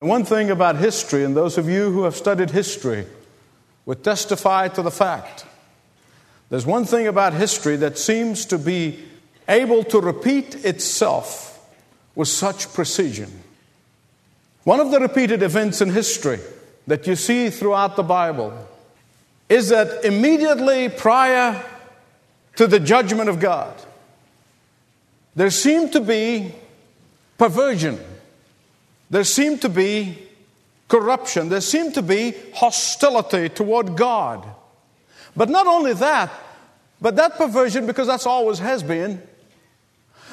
One thing about history, and those of you who have studied history would testify to the fact there's one thing about history that seems to be able to repeat itself with such precision. One of the repeated events in history that you see throughout the Bible is that immediately prior to the judgment of God, there seemed to be perversion there seemed to be corruption, there seemed to be hostility toward God. But not only that, but that perversion, because that's always has been,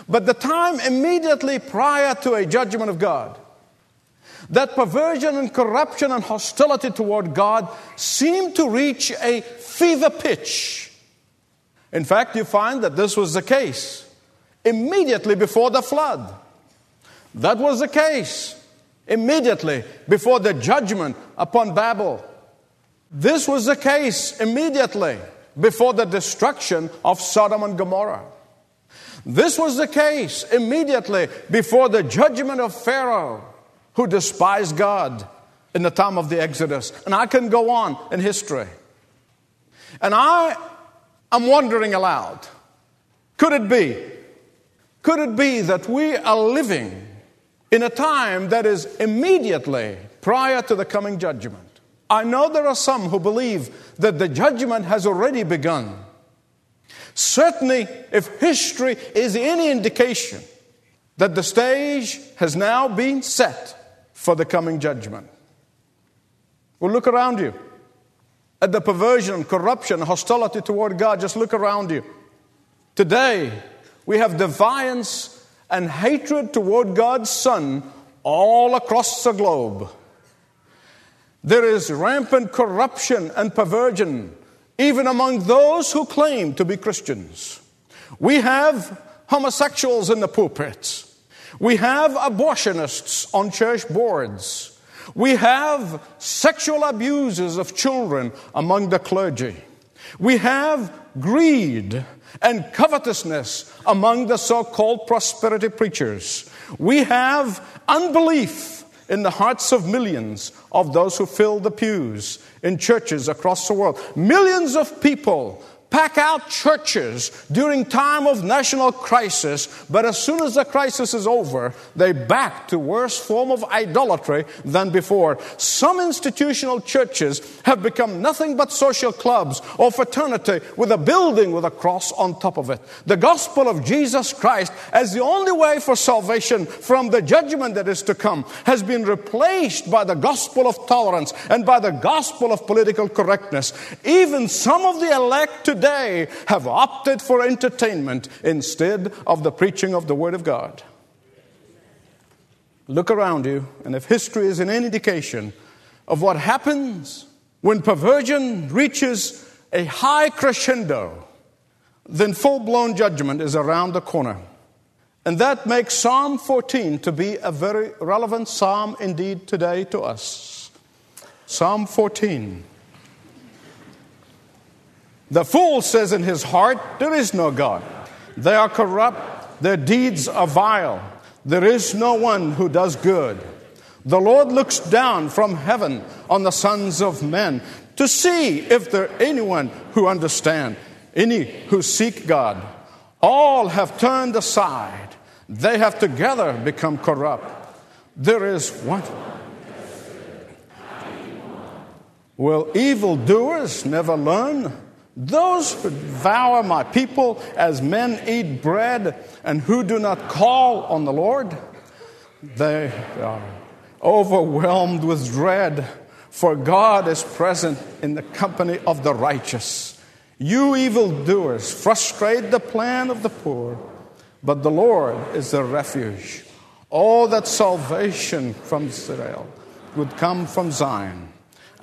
but the time immediately prior to a judgment of God, that perversion and corruption and hostility toward God seemed to reach a fever pitch. In fact, you find that this was the case immediately before the flood. That was the case immediately before the judgment upon Babel. This was the case immediately before the destruction of Sodom and Gomorrah. This was the case immediately before the judgment of Pharaoh, who despised God in the time of the Exodus. And I can go on in history. And I am wondering aloud could it be? Could it be that we are living in a time that is immediately prior to the coming judgment. I know there are some who believe that the judgment has already begun. Certainly, if history is any indication that the stage has now been set for the coming judgment. Well, look around you at the perversion, corruption, hostility toward God. Just look around you. Today, we have defiance and hatred toward God's Son all across the globe. There is rampant corruption and perversion even among those who claim to be Christians. We have homosexuals in the pulpits. We have abortionists on church boards. We have sexual abuses of children among the clergy. We have greed and covetousness among the so called prosperity preachers. We have unbelief in the hearts of millions of those who fill the pews in churches across the world. Millions of people pack out churches during time of national crisis, but as soon as the crisis is over, they back to worse form of idolatry than before. Some institutional churches have become nothing but social clubs or fraternity with a building with a cross on top of it. The gospel of Jesus Christ as the only way for salvation from the judgment that is to come has been replaced by the gospel of tolerance and by the gospel of political correctness. Even some of the elect today today have opted for entertainment instead of the preaching of the Word of God. Look around you, and if history is an indication of what happens when perversion reaches a high crescendo, then full blown judgment is around the corner. And that makes Psalm 14 to be a very relevant psalm indeed today to us. Psalm 14. The fool says in his heart, There is no God. They are corrupt, their deeds are vile. There is no one who does good. The Lord looks down from heaven on the sons of men to see if there anyone who understand, any who seek God. All have turned aside. They have together become corrupt. There is one. Will evildoers never learn? Those who devour my people as men eat bread and who do not call on the Lord, they are overwhelmed with dread, for God is present in the company of the righteous. You evildoers frustrate the plan of the poor, but the Lord is their refuge. All that salvation from Israel would come from Zion.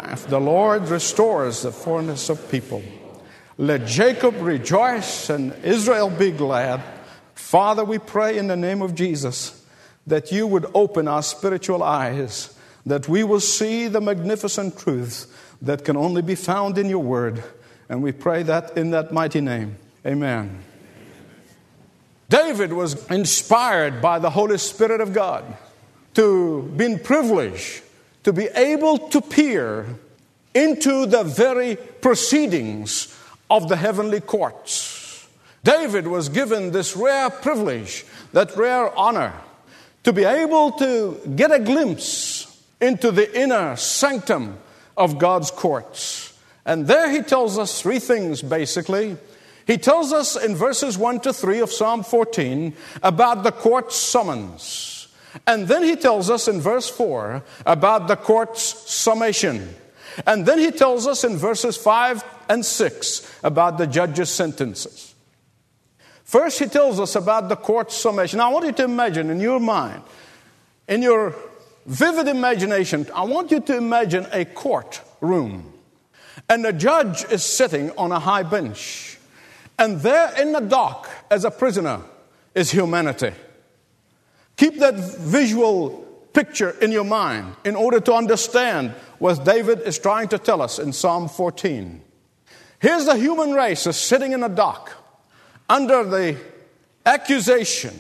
If the Lord restores the fullness of people, let Jacob rejoice and Israel be glad. Father, we pray in the name of Jesus that you would open our spiritual eyes, that we will see the magnificent truths that can only be found in your word. And we pray that in that mighty name. Amen. David was inspired by the Holy Spirit of God. to be privileged to be able to peer into the very proceedings of the heavenly courts. David was given this rare privilege, that rare honor, to be able to get a glimpse into the inner sanctum of God's courts. And there he tells us three things basically. He tells us in verses 1 to 3 of Psalm 14 about the court summons. And then he tells us in verse 4 about the court's summation. And then he tells us in verses 5 and 6 about the judge's sentences. First, he tells us about the court's summation. Now, I want you to imagine in your mind, in your vivid imagination, I want you to imagine a courtroom. And the judge is sitting on a high bench. And there in the dock, as a prisoner, is humanity. Keep that visual picture in your mind in order to understand what David is trying to tell us in Psalm 14. Here's the human race is sitting in a dock under the accusation,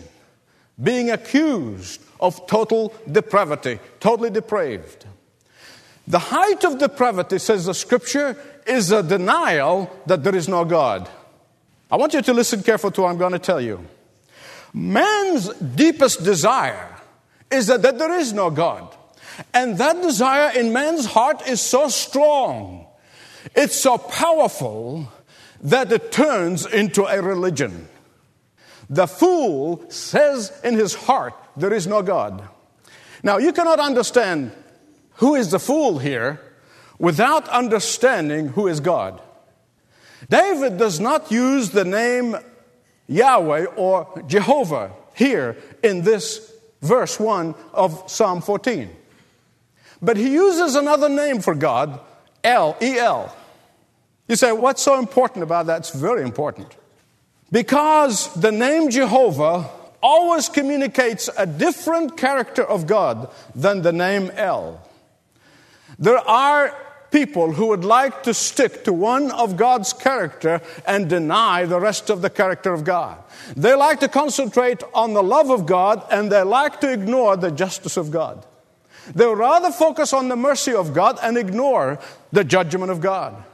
being accused of total depravity, totally depraved. The height of depravity, says the scripture, is a denial that there is no God. I want you to listen carefully to what I'm going to tell you. Man's deepest desire is that, that there is no God. And that desire in man's heart is so strong, it's so powerful that it turns into a religion. The fool says in his heart, There is no God. Now, you cannot understand who is the fool here without understanding who is God. David does not use the name Yahweh or Jehovah here in this verse 1 of Psalm 14. But he uses another name for God, El, E L. You say, what's so important about that? It's very important. Because the name Jehovah always communicates a different character of God than the name El. There are people who would like to stick to one of God's character and deny the rest of the character of God. They like to concentrate on the love of God and they like to ignore the justice of God. They rather focus on the mercy of God and ignore the judgment of God.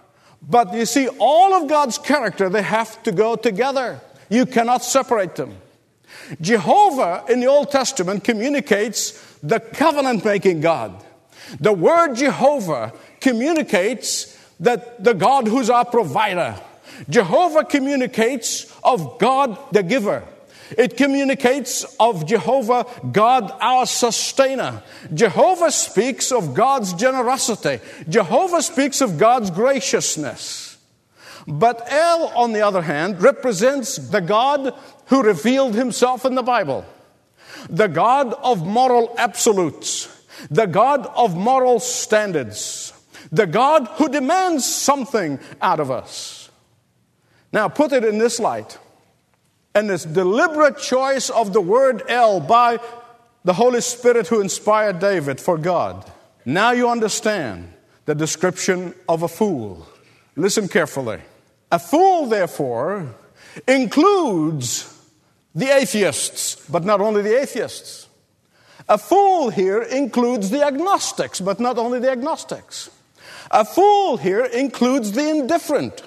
But you see, all of God's character, they have to go together. You cannot separate them. Jehovah in the Old Testament communicates the covenant making God. The word Jehovah communicates that the God who's our provider. Jehovah communicates of God the giver. It communicates of Jehovah, God our sustainer. Jehovah speaks of God's generosity. Jehovah speaks of God's graciousness. But El, on the other hand, represents the God who revealed himself in the Bible. The God of moral absolutes. The God of moral standards the God who demands something out of us. Now, put it in this light. And this deliberate choice of the word El by the Holy Spirit who inspired David for God. Now you understand the description of a fool. Listen carefully. A fool, therefore, includes the atheists, but not only the atheists. A fool here includes the agnostics, but not only the agnostics. A fool here includes the indifferent.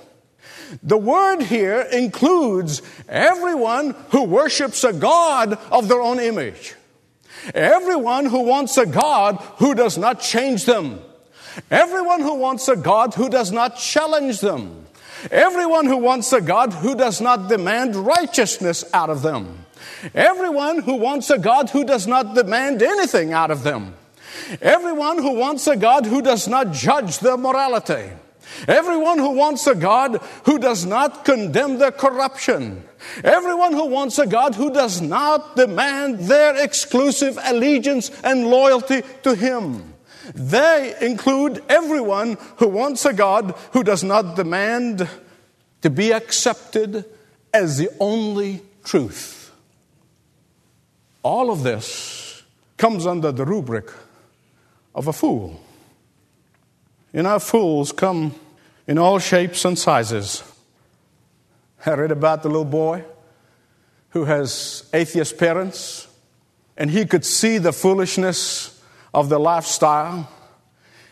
The word here includes everyone who worships a God of their own image. Everyone who wants a God who does not change them. Everyone who wants a God who does not challenge them. Everyone who wants a God who does not demand righteousness out of them. Everyone who wants a God who does not demand anything out of them. Everyone who wants a God who does not judge their morality. Everyone who wants a God who does not condemn their corruption. Everyone who wants a God who does not demand their exclusive allegiance and loyalty to Him. They include everyone who wants a God who does not demand to be accepted as the only truth. All of this comes under the rubric of a fool. You know, fools come in all shapes and sizes. I read about the little boy who has atheist parents, and he could see the foolishness of the lifestyle.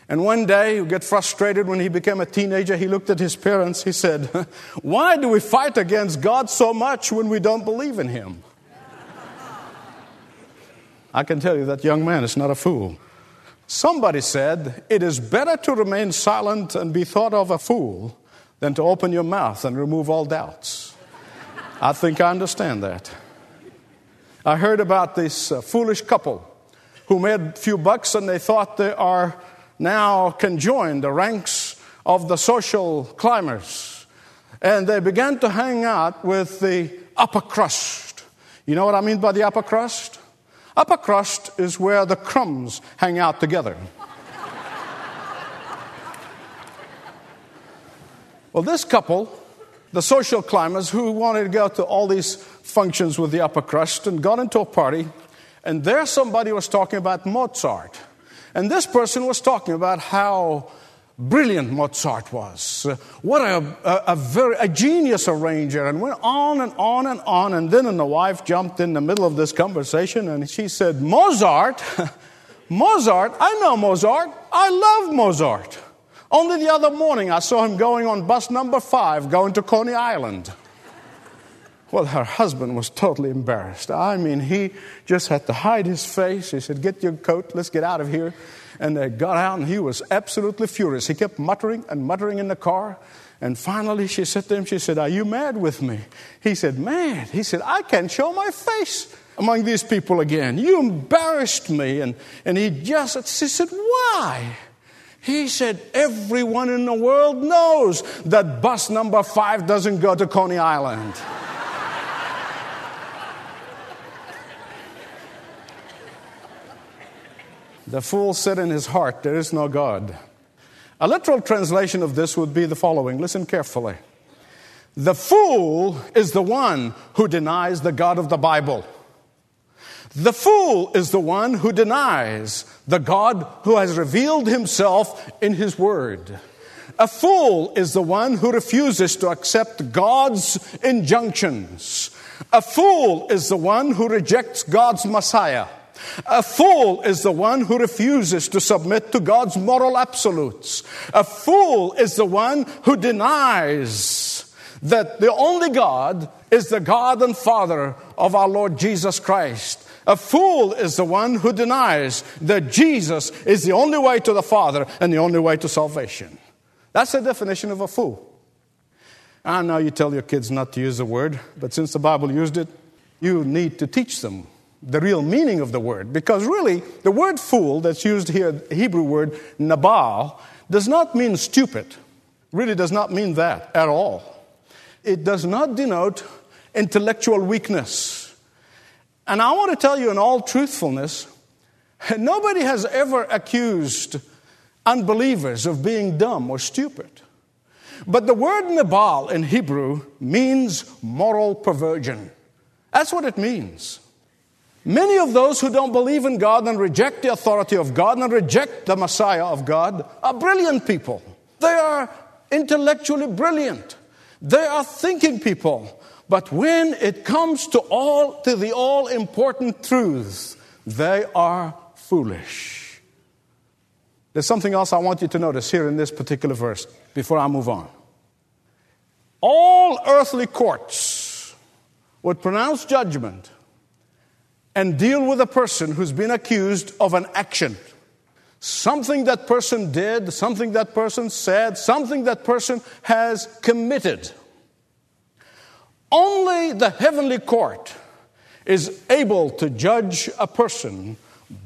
And one day, he get frustrated when he became a teenager. He looked at his parents. He said, Why do we fight against God so much when we don't believe in him? I can tell you that young man is not a fool. Somebody said, It is better to remain silent and be thought of a fool than to open your mouth and remove all doubts. I think I understand that. I heard about this uh, foolish couple who made a few bucks and they thought they are now can join the ranks of the social climbers. And they began to hang out with the upper crust. You know what I mean by the upper crust? Upper crust is where the crumbs hang out together. well, this couple, the social climbers who wanted to go to all these functions with the upper crust and got into a party, and there somebody was talking about Mozart. And this person was talking about how brilliant Mozart was. What a, a, a, very a genius arranger, and went on and on and on. And then and the wife jumped in the middle of this conversation, and she said, "Mozart, Mozart, I know Mozart. I love Mozart. Only the other morning I saw him going on bus number five, going to Coney Island." Well, her husband was totally embarrassed. I mean, he just had to hide his face. He said, Get your coat, let's get out of here. And they got out, and he was absolutely furious. He kept muttering and muttering in the car. And finally, she said to him, She said, Are you mad with me? He said, Mad. He said, I can't show my face among these people again. You embarrassed me. And, and he just, said, she said, Why? He said, Everyone in the world knows that bus number five doesn't go to Coney Island. The fool said in his heart, There is no God. A literal translation of this would be the following listen carefully. The fool is the one who denies the God of the Bible. The fool is the one who denies the God who has revealed himself in his word. A fool is the one who refuses to accept God's injunctions. A fool is the one who rejects God's Messiah. A fool is the one who refuses to submit to God's moral absolutes. A fool is the one who denies that the only God is the God and Father of our Lord Jesus Christ. A fool is the one who denies that Jesus is the only way to the Father and the only way to salvation. That's the definition of a fool. Ah, I know you tell your kids not to use the word, but since the Bible used it, you need to teach them the real meaning of the word. Because really, the word fool that's used here, the Hebrew word nabal, does not mean stupid. Really does not mean that at all. It does not denote intellectual weakness. And I want to tell you in all truthfulness, nobody has ever accused unbelievers of being dumb or stupid. But the word nabal in Hebrew means moral perversion. That's what it means. Many of those who don't believe in God and reject the authority of God and reject the Messiah of God are brilliant people. They are intellectually brilliant. They are thinking people. But when it comes to all to the all important truths, they are foolish. There's something else I want you to notice here in this particular verse before I move on. All earthly courts would pronounce judgment and deal with a person who's been accused of an action. Something that person did, something that person said, something that person has committed. Only the heavenly court is able to judge a person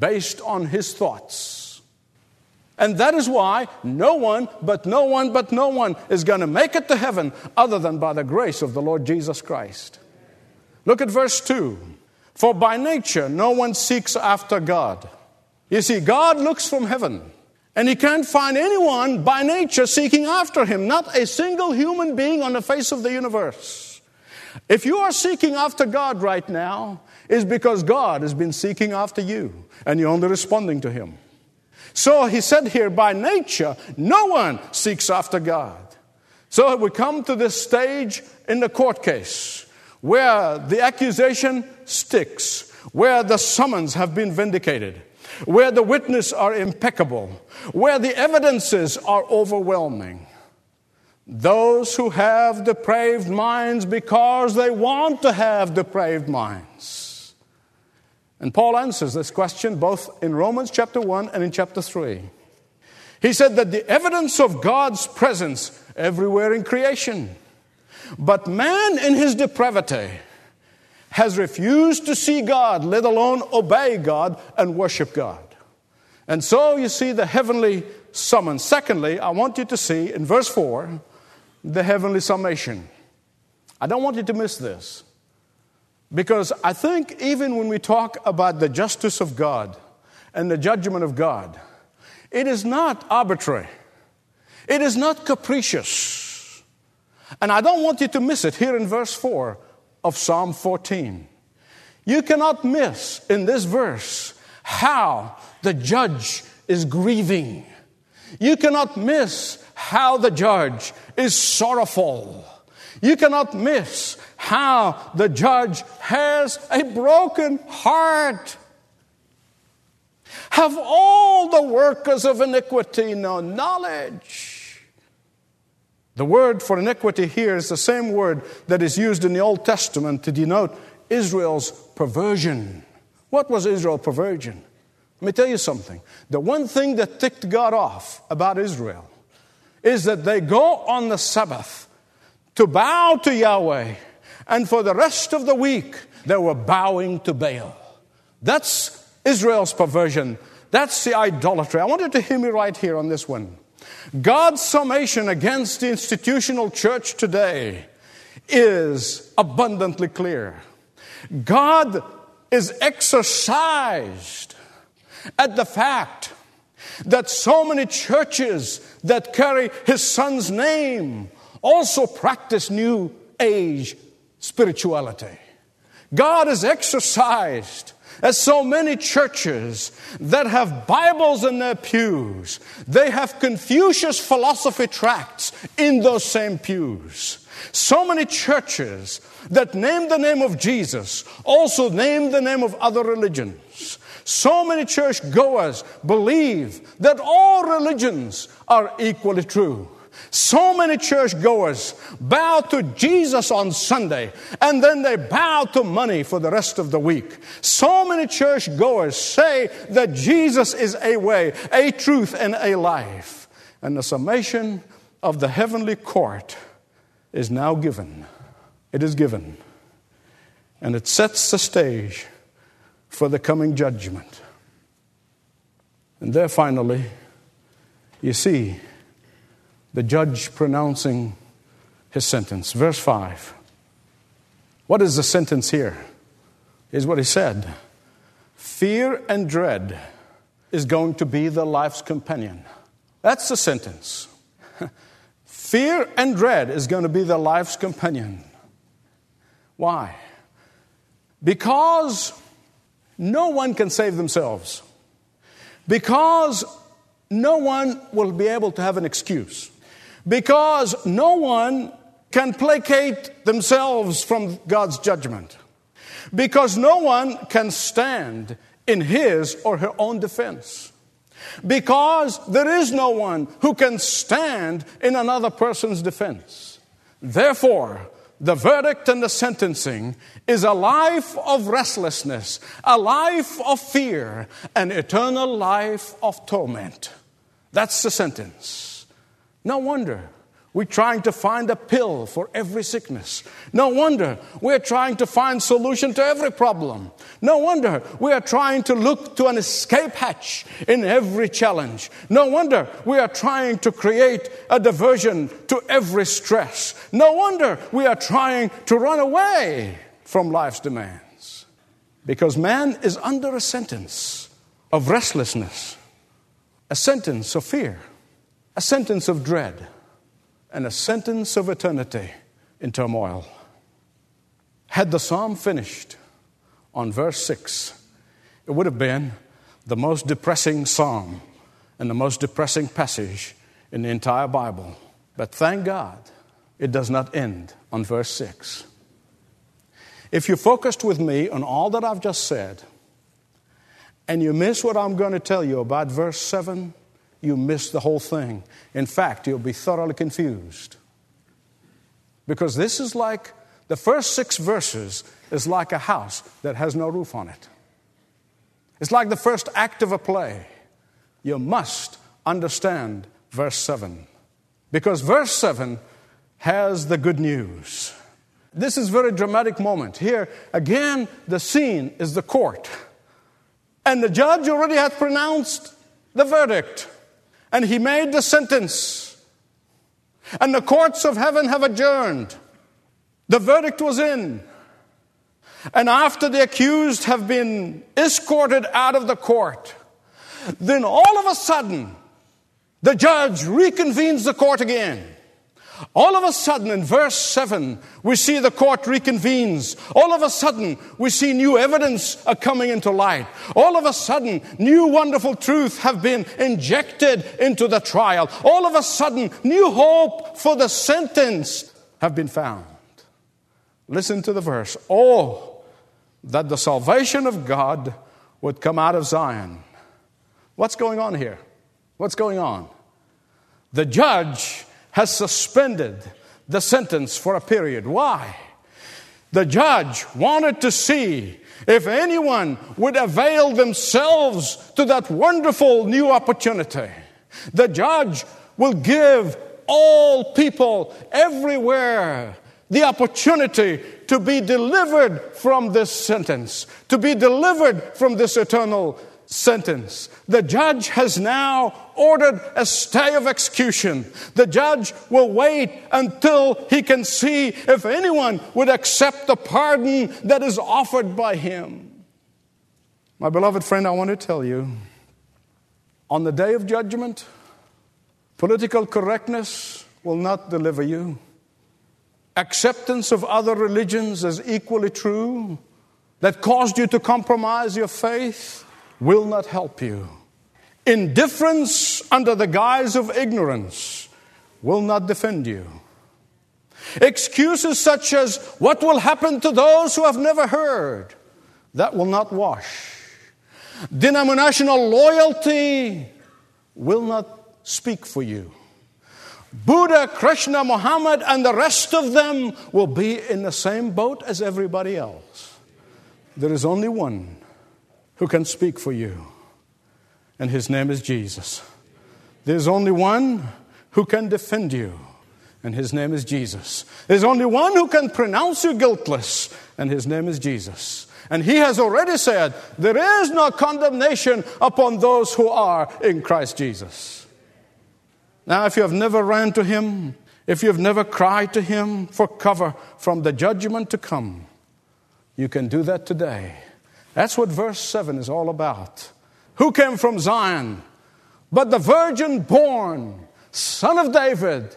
based on his thoughts. And that is why no one, but no one, but no one is going to make it to heaven other than by the grace of the Lord Jesus Christ. Look at verse 2. For by nature, no one seeks after God. You see, God looks from heaven, and He can't find anyone by nature seeking after Him, not a single human being on the face of the universe. If you are seeking after God right now, is because God has been seeking after you, and you're only responding to Him. So He said here, by nature, no one seeks after God. So we come to this stage in the court case where the accusation sticks, where the summons have been vindicated, where the witnesses are impeccable, where the evidences are overwhelming. Those who have depraved minds because they want to have depraved minds. And Paul answers this question both in Romans chapter 1 and in chapter 3. He said that the evidence of God's presence everywhere in creation. But man in his depravity has refused to see God, let alone obey God and worship God. And so you see the heavenly summons. Secondly, I want you to see in verse 4 the heavenly summation. I don't want you to miss this. Because I think even when we talk about the justice of God and the judgment of God, it is not arbitrary, it is not capricious. And I don't want you to miss it here in verse 4 of Psalm 14. You cannot miss in this verse how the judge is grieving. You cannot miss how the judge is sorrowful. You cannot miss how the judge has a broken heart. Have all the workers of iniquity no knowledge? The word for iniquity here is the same word that is used in the Old Testament to denote Israel's perversion. What was Israel's perversion? Let me tell you something. The one thing that ticked God off about Israel is that they go on the Sabbath to bow to Yahweh, and for the rest of the week, they were bowing to Baal. That's Israel's perversion. That's the idolatry. I want you to hear me right here on this one. God's summation against the institutional church today is abundantly clear. God is exercised at the fact that so many churches that carry his son's name also practice new age spirituality. God is exercised as so many churches that have Bibles in their pews, they have Confucius philosophy tracts in those same pews. So many churches that name the name of Jesus also name the name of other religions. So many church goers believe that all religions are equally true. So many church goers bow to Jesus on Sunday and then they bow to money for the rest of the week. So many church goers say that Jesus is a way, a truth, and a life. And the summation of the heavenly court is now given. It is given. And it sets the stage for the coming judgment. And there, finally, you see the judge pronouncing his sentence. Verse 5. What is the sentence here? Is what he said Fear and dread is going to be the life's companion. That's the sentence. Fear and dread is going to be the life's companion. Why? Because no one can save themselves. Because no one will be able to have an excuse. Because no one can placate themselves from God's judgment. Because no one can stand in his or her own defense. Because there is no one who can stand in another person's defense. Therefore, the verdict and the sentencing is a life of restlessness, a life of fear, an eternal life of torment. That's the sentence. No wonder we're trying to find a pill for every sickness. No wonder we're trying to find solution to every problem. No wonder we are trying to look to an escape hatch in every challenge. No wonder we are trying to create a diversion to every stress. No wonder we are trying to run away from life's demands. Because man is under a sentence of restlessness, a sentence of fear, a sentence of dread and a sentence of eternity in turmoil. Had the psalm finished on verse 6, it would have been the most depressing psalm and the most depressing passage in the entire Bible. But thank God, it does not end on verse 6. If you focused with me on all that I've just said, and you miss what I'm going to tell you about verse 7, you miss the whole thing. In fact, you'll be thoroughly confused. Because this is like the first six verses is like a house that has no roof on it. It's like the first act of a play. You must understand verse 7. Because verse 7 has the good news. This is a very dramatic moment. Here, again, the scene is the court. And the judge already had pronounced the verdict. And he made the sentence. And the courts of heaven have adjourned. The verdict was in. And after the accused have been escorted out of the court, then all of a sudden, the judge reconvenes the court again. All of a sudden, in verse 7, we see the court reconvenes. All of a sudden, we see new evidence are coming into light. All of a sudden, new wonderful truth have been injected into the trial. All of a sudden, new hope for the sentence have been found. Listen to the verse. Oh, that the salvation of God would come out of Zion. What's going on here? What's going on? The judge has suspended the sentence for a period. Why? The judge wanted to see if anyone would avail themselves to that wonderful new opportunity. The judge will give all people everywhere the opportunity to be delivered from this sentence, to be delivered from this eternal sentence. The judge has now ordered a stay of execution. The judge will wait until he can see if anyone would accept the pardon that is offered by him. My beloved friend, I want to tell you on the day of judgment, political correctness will not deliver you. Acceptance of other religions as equally true that caused you to compromise your faith will not help you. Indifference under the guise of ignorance will not defend you. Excuses such as, What will happen to those who have never heard? that will not wash. Denominational loyalty will not speak for you. Buddha, Krishna, Muhammad, and the rest of them will be in the same boat as everybody else. There is only one who can speak for you, and his name is Jesus. There's only one who can defend you, and his name is Jesus. There's only one who can pronounce you guiltless, and his name is Jesus. And he has already said, There is no condemnation upon those who are in Christ Jesus. Now, if you have never ran to him, if you've never cried to him for cover from the judgment to come, you can do that today. That's what verse 7 is all about. Who came from Zion? But the virgin born, son of David,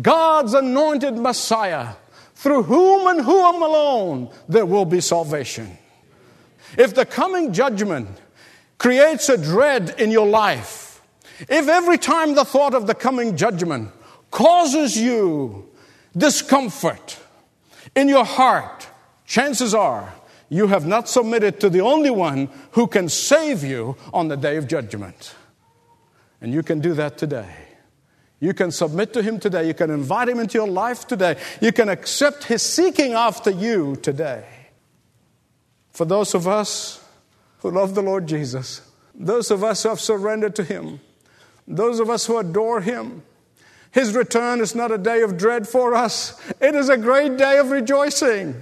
God's anointed Messiah, through whom and whom alone there will be salvation. If the coming judgment creates a dread in your life, if every time the thought of the coming judgment causes you discomfort in your heart, chances are you have not submitted to the only one who can save you on the day of judgment. And you can do that today. You can submit to Him today. You can invite Him into your life today. You can accept His seeking after you today. For those of us who love the Lord Jesus, those of us who have surrendered to Him, those of us who adore Him, His return is not a day of dread for us, it is a great day of rejoicing.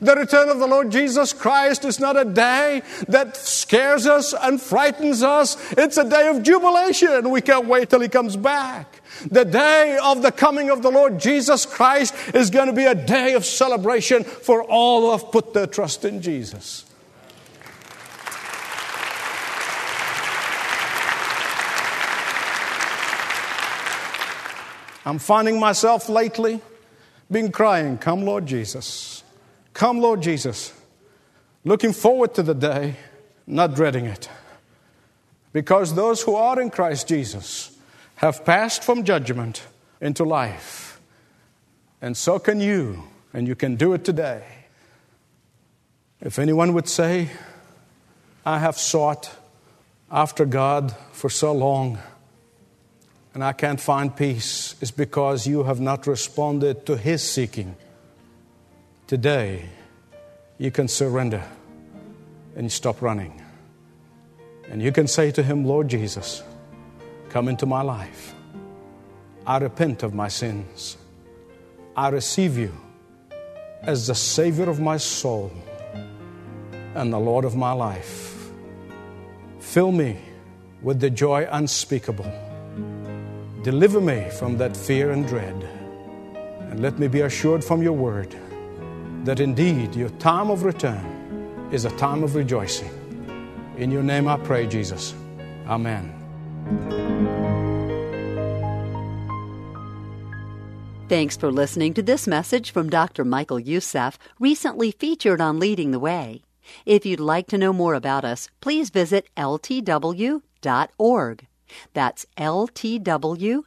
The return of the Lord Jesus Christ is not a day that scares us and frightens us. It's a day of jubilation. We can't wait till He comes back. The day of the coming of the Lord Jesus Christ is going to be a day of celebration for all who have put their trust in Jesus. I'm finding myself lately being crying, Come, Lord Jesus. Come, Lord Jesus. Looking forward to the day, not dreading it. Because those who are in Christ Jesus have passed from judgment into life. And so can you, and you can do it today. If anyone would say, I have sought after God for so long and I can't find peace, it's because you have not responded to His seeking. Today, you can surrender and stop running. And you can say to Him, Lord Jesus, come into my life. I repent of my sins. I receive you as the Savior of my soul and the Lord of my life. Fill me with the joy unspeakable. Deliver me from that fear and dread. And let me be assured from your word that indeed your time of return is a time of rejoicing. In your name I pray, Jesus. Amen. Thanks for listening to this message from Dr. Michael Youssef, recently featured on Leading the Way. If you'd like to know more about us, please visit ltw.org. That's ltw.org.